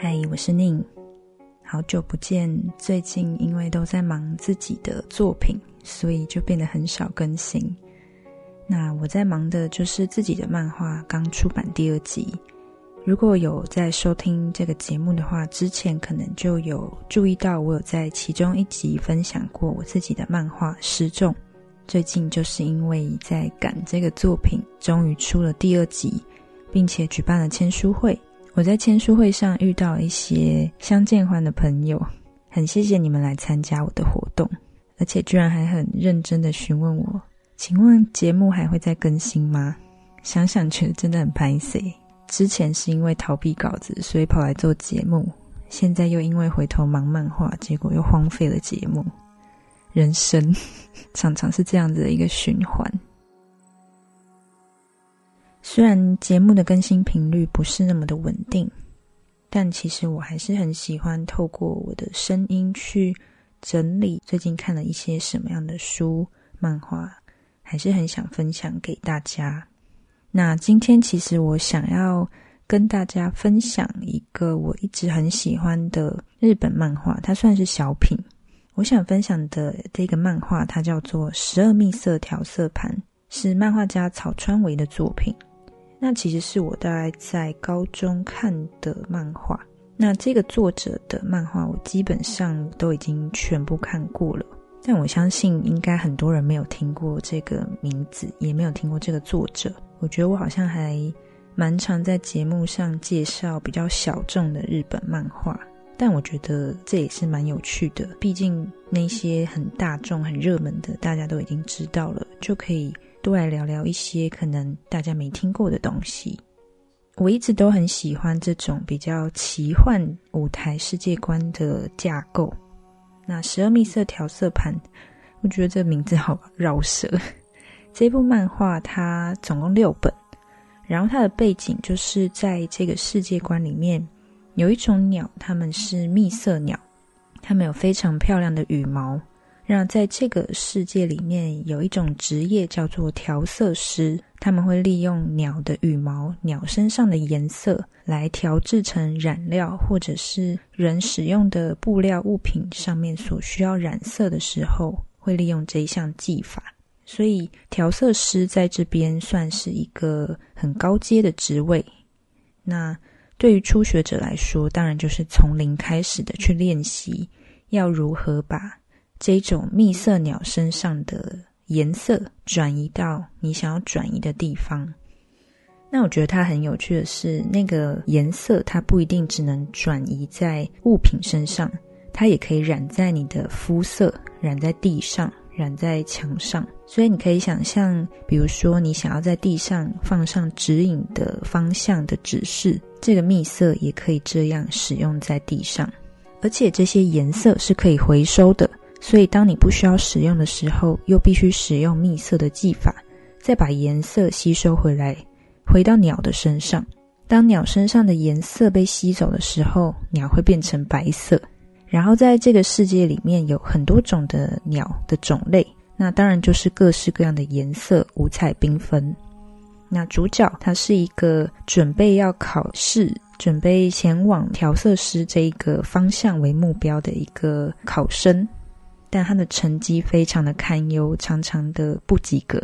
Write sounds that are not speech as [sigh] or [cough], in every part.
嗨，我是宁，好久不见。最近因为都在忙自己的作品，所以就变得很少更新。那我在忙的就是自己的漫画刚出版第二集。如果有在收听这个节目的话，之前可能就有注意到我有在其中一集分享过我自己的漫画《失重》。最近就是因为在赶这个作品，终于出了第二集，并且举办了签书会。我在签书会上遇到一些相见欢的朋友，很谢谢你们来参加我的活动，而且居然还很认真的询问我，请问节目还会再更新吗？想想觉得真的很拍 C。之前是因为逃避稿子，所以跑来做节目，现在又因为回头忙漫画，结果又荒废了节目。人生 [laughs] 常常是这样子的一个循环。虽然节目的更新频率不是那么的稳定，但其实我还是很喜欢透过我的声音去整理最近看了一些什么样的书、漫画，还是很想分享给大家。那今天其实我想要跟大家分享一个我一直很喜欢的日本漫画，它算是小品。我想分享的这个漫画，它叫做《十二蜜色调色盘》，是漫画家草川唯的作品。那其实是我大概在高中看的漫画。那这个作者的漫画，我基本上都已经全部看过了。但我相信，应该很多人没有听过这个名字，也没有听过这个作者。我觉得我好像还蛮常在节目上介绍比较小众的日本漫画，但我觉得这也是蛮有趣的。毕竟那些很大众、很热门的，大家都已经知道了，就可以。都来聊聊一些可能大家没听过的东西。我一直都很喜欢这种比较奇幻舞台世界观的架构。那十二蜜色调色盘，我觉得这名字好绕舌。[laughs] 这部漫画它总共六本，然后它的背景就是在这个世界观里面有一种鸟，它们是蜜色鸟，它们有非常漂亮的羽毛。让在这个世界里面有一种职业叫做调色师，他们会利用鸟的羽毛、鸟身上的颜色来调制成染料，或者是人使用的布料物品上面所需要染色的时候，会利用这一项技法。所以，调色师在这边算是一个很高阶的职位。那对于初学者来说，当然就是从零开始的去练习，要如何把。这种蜜色鸟身上的颜色转移到你想要转移的地方。那我觉得它很有趣的是，那个颜色它不一定只能转移在物品身上，它也可以染在你的肤色、染在地上、染在墙上。所以你可以想象，比如说你想要在地上放上指引的方向的指示，这个蜜色也可以这样使用在地上，而且这些颜色是可以回收的。所以，当你不需要使用的时候，又必须使用蜜色的技法，再把颜色吸收回来，回到鸟的身上。当鸟身上的颜色被吸走的时候，鸟会变成白色。然后，在这个世界里面有很多种的鸟的种类，那当然就是各式各样的颜色，五彩缤纷。那主角他是一个准备要考试、准备前往调色师这一个方向为目标的一个考生。但他的成绩非常的堪忧，常常的不及格。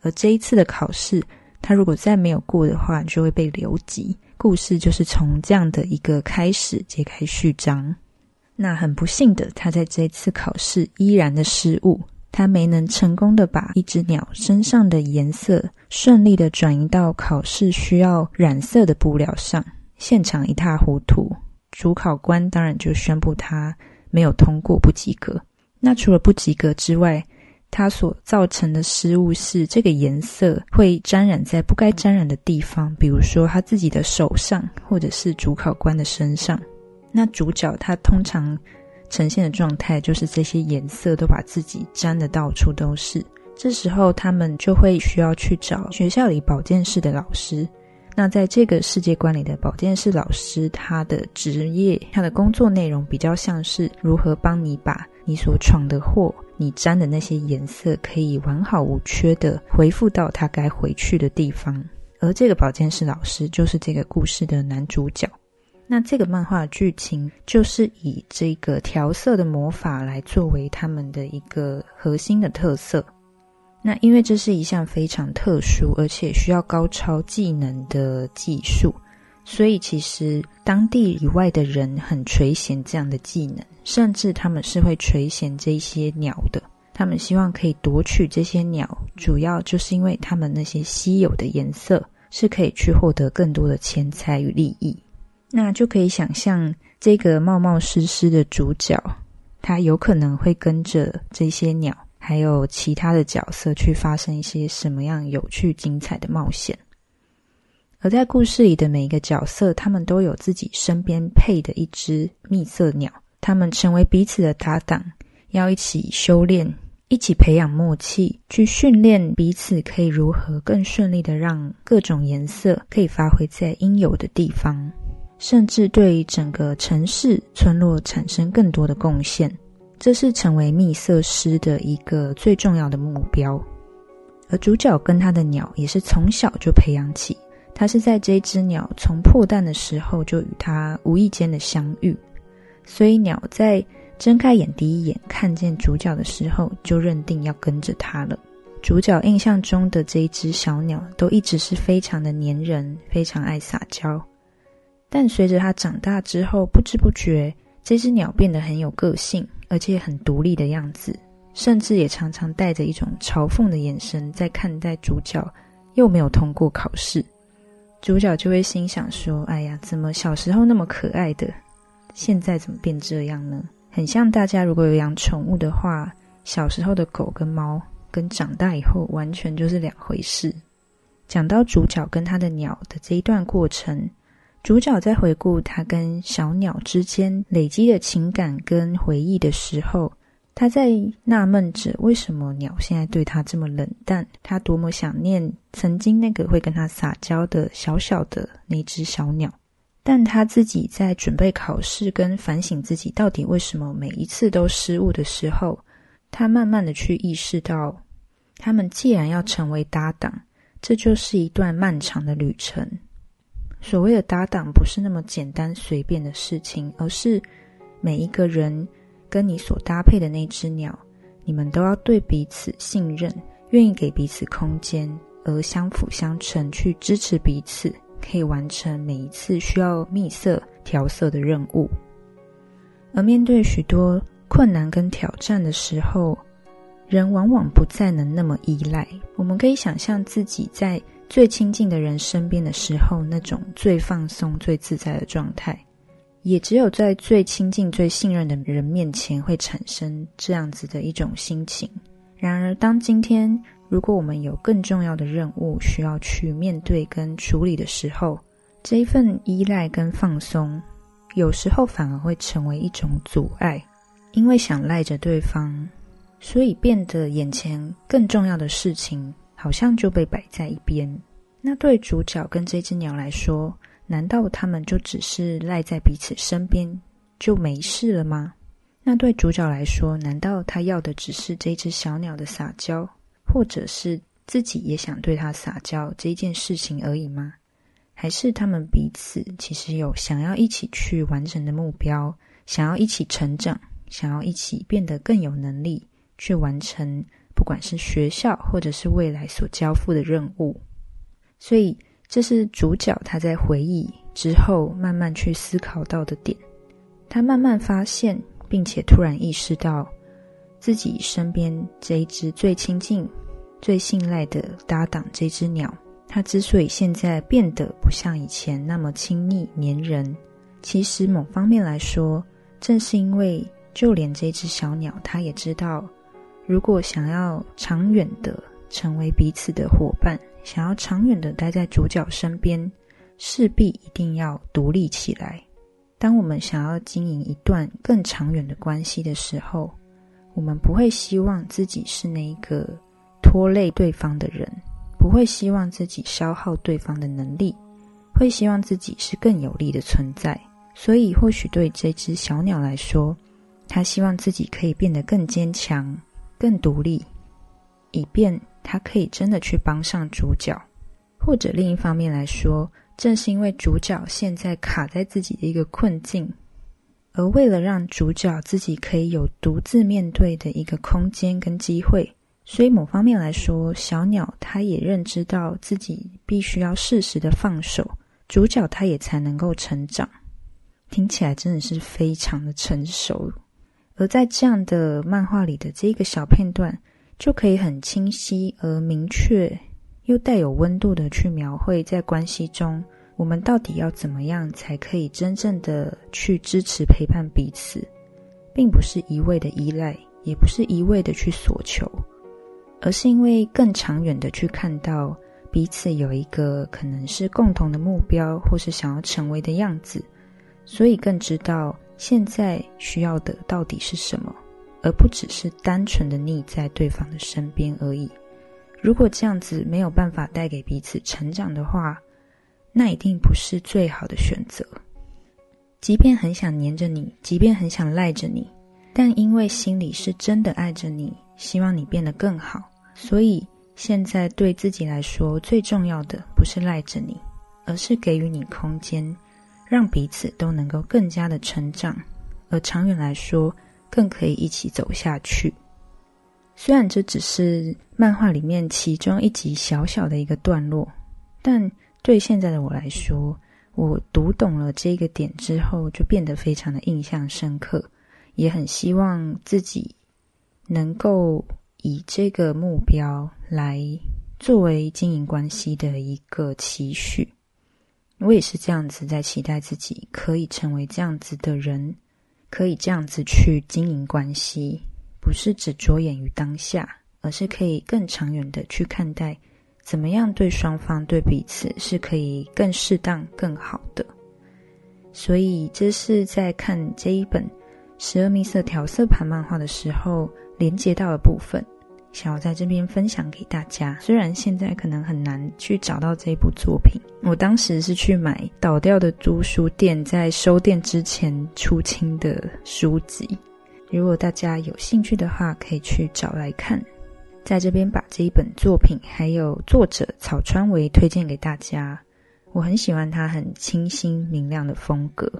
而这一次的考试，他如果再没有过的话，就会被留级。故事就是从这样的一个开始揭开序章。那很不幸的，他在这一次考试依然的失误，他没能成功的把一只鸟身上的颜色顺利的转移到考试需要染色的布料上，现场一塌糊涂。主考官当然就宣布他没有通过，不及格。那除了不及格之外，它所造成的失误是这个颜色会沾染在不该沾染的地方，比如说他自己的手上，或者是主考官的身上。那主角他通常呈现的状态就是这些颜色都把自己沾的到处都是。这时候他们就会需要去找学校里保健室的老师。那在这个世界观里的保健室老师，他的职业、他的工作内容比较像是如何帮你把。你所闯的祸，你沾的那些颜色，可以完好无缺的回复到它该回去的地方。而这个保健室老师就是这个故事的男主角。那这个漫画剧情就是以这个调色的魔法来作为他们的一个核心的特色。那因为这是一项非常特殊而且需要高超技能的技术，所以其实当地以外的人很垂涎这样的技能，甚至他们是会垂涎这些鸟的。他们希望可以夺取这些鸟，主要就是因为他们那些稀有的颜色是可以去获得更多的钱财与利益。那就可以想象，这个冒冒失失的主角，他有可能会跟着这些鸟，还有其他的角色去发生一些什么样有趣精彩的冒险。而在故事里的每一个角色，他们都有自己身边配的一只蜜色鸟，他们成为彼此的搭档，要一起修炼，一起培养默契，去训练彼此，可以如何更顺利的让各种颜色可以发挥在应有的地方。甚至对整个城市村落产生更多的贡献，这是成为蜜色师的一个最重要的目标。而主角跟他的鸟也是从小就培养起，他是在这只鸟从破蛋的时候就与他无意间的相遇，所以鸟在睁开眼第一眼看见主角的时候，就认定要跟着他了。主角印象中的这一只小鸟都一直是非常的粘人，非常爱撒娇。但随着它长大之后，不知不觉，这只鸟变得很有个性，而且很独立的样子，甚至也常常带着一种嘲讽的眼神在看待主角。又没有通过考试，主角就会心想说：“哎呀，怎么小时候那么可爱的，现在怎么变这样呢？”很像大家如果有养宠物的话，小时候的狗跟猫，跟长大以后完全就是两回事。讲到主角跟他的鸟的这一段过程。主角在回顾他跟小鸟之间累积的情感跟回忆的时候，他在纳闷着为什么鸟现在对他这么冷淡。他多么想念曾经那个会跟他撒娇的小小的那只小鸟。但他自己在准备考试跟反省自己到底为什么每一次都失误的时候，他慢慢的去意识到，他们既然要成为搭档，这就是一段漫长的旅程。所谓的搭档不是那么简单随便的事情，而是每一个人跟你所搭配的那只鸟，你们都要对彼此信任，愿意给彼此空间，而相辅相成去支持彼此，可以完成每一次需要密色调色的任务。而面对许多困难跟挑战的时候，人往往不再能那么依赖。我们可以想象自己在。最亲近的人身边的时候，那种最放松、最自在的状态，也只有在最亲近、最信任的人面前会产生这样子的一种心情。然而，当今天如果我们有更重要的任务需要去面对跟处理的时候，这一份依赖跟放松，有时候反而会成为一种阻碍，因为想赖着对方，所以变得眼前更重要的事情。好像就被摆在一边。那对主角跟这只鸟来说，难道他们就只是赖在彼此身边就没事了吗？那对主角来说，难道他要的只是这只小鸟的撒娇，或者是自己也想对它撒娇这件事情而已吗？还是他们彼此其实有想要一起去完成的目标，想要一起成长，想要一起变得更有能力去完成？不管是学校或者是未来所交付的任务，所以这是主角他在回忆之后慢慢去思考到的点。他慢慢发现，并且突然意识到，自己身边这一只最亲近、最信赖的搭档——这只鸟，它之所以现在变得不像以前那么亲昵黏人，其实某方面来说，正是因为就连这只小鸟，它也知道。如果想要长远的成为彼此的伙伴，想要长远的待在主角身边，势必一定要独立起来。当我们想要经营一段更长远的关系的时候，我们不会希望自己是那一个拖累对方的人，不会希望自己消耗对方的能力，会希望自己是更有力的存在。所以，或许对这只小鸟来说，它希望自己可以变得更坚强。更独立，以便他可以真的去帮上主角；或者另一方面来说，正是因为主角现在卡在自己的一个困境，而为了让主角自己可以有独自面对的一个空间跟机会，所以某方面来说，小鸟它也认知到自己必须要适时的放手，主角他也才能够成长。听起来真的是非常的成熟，而在这样的漫画里的这个小片段，就可以很清晰而明确。又带有温度的去描绘，在关系中，我们到底要怎么样才可以真正的去支持陪伴彼此，并不是一味的依赖，也不是一味的去索求，而是因为更长远的去看到彼此有一个可能是共同的目标，或是想要成为的样子，所以更知道现在需要的到底是什么，而不只是单纯的腻在对方的身边而已。如果这样子没有办法带给彼此成长的话，那一定不是最好的选择。即便很想黏着你，即便很想赖着你，但因为心里是真的爱着你，希望你变得更好，所以现在对自己来说最重要的不是赖着你，而是给予你空间，让彼此都能够更加的成长，而长远来说，更可以一起走下去。虽然这只是漫画里面其中一集小小的一个段落，但对现在的我来说，我读懂了这个点之后，就变得非常的印象深刻，也很希望自己能够以这个目标来作为经营关系的一个期许。我也是这样子在期待自己可以成为这样子的人，可以这样子去经营关系。不是只着眼于当下，而是可以更长远的去看待，怎么样对双方对彼此是可以更适当、更好的。所以，这是在看这一本十二秘色调色盘漫画的时候连接到的部分，想要在这边分享给大家。虽然现在可能很难去找到这部作品，我当时是去买倒掉的租书店在收店之前出清的书籍。如果大家有兴趣的话，可以去找来看。在这边把这一本作品还有作者草川唯推荐给大家。我很喜欢他很清新明亮的风格。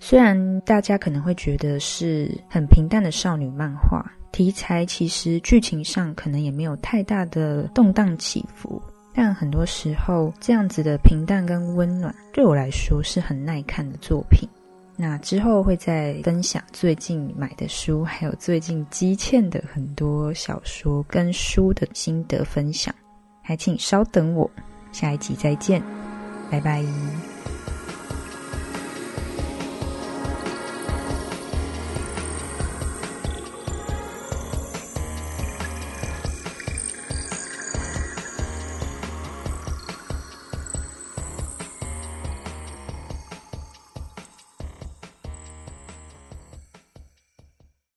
虽然大家可能会觉得是很平淡的少女漫画题材，其实剧情上可能也没有太大的动荡起伏，但很多时候这样子的平淡跟温暖，对我来说是很耐看的作品。那之后会再分享最近买的书，还有最近积欠的很多小说跟书的心得分享，还请稍等我，下一集再见，拜拜。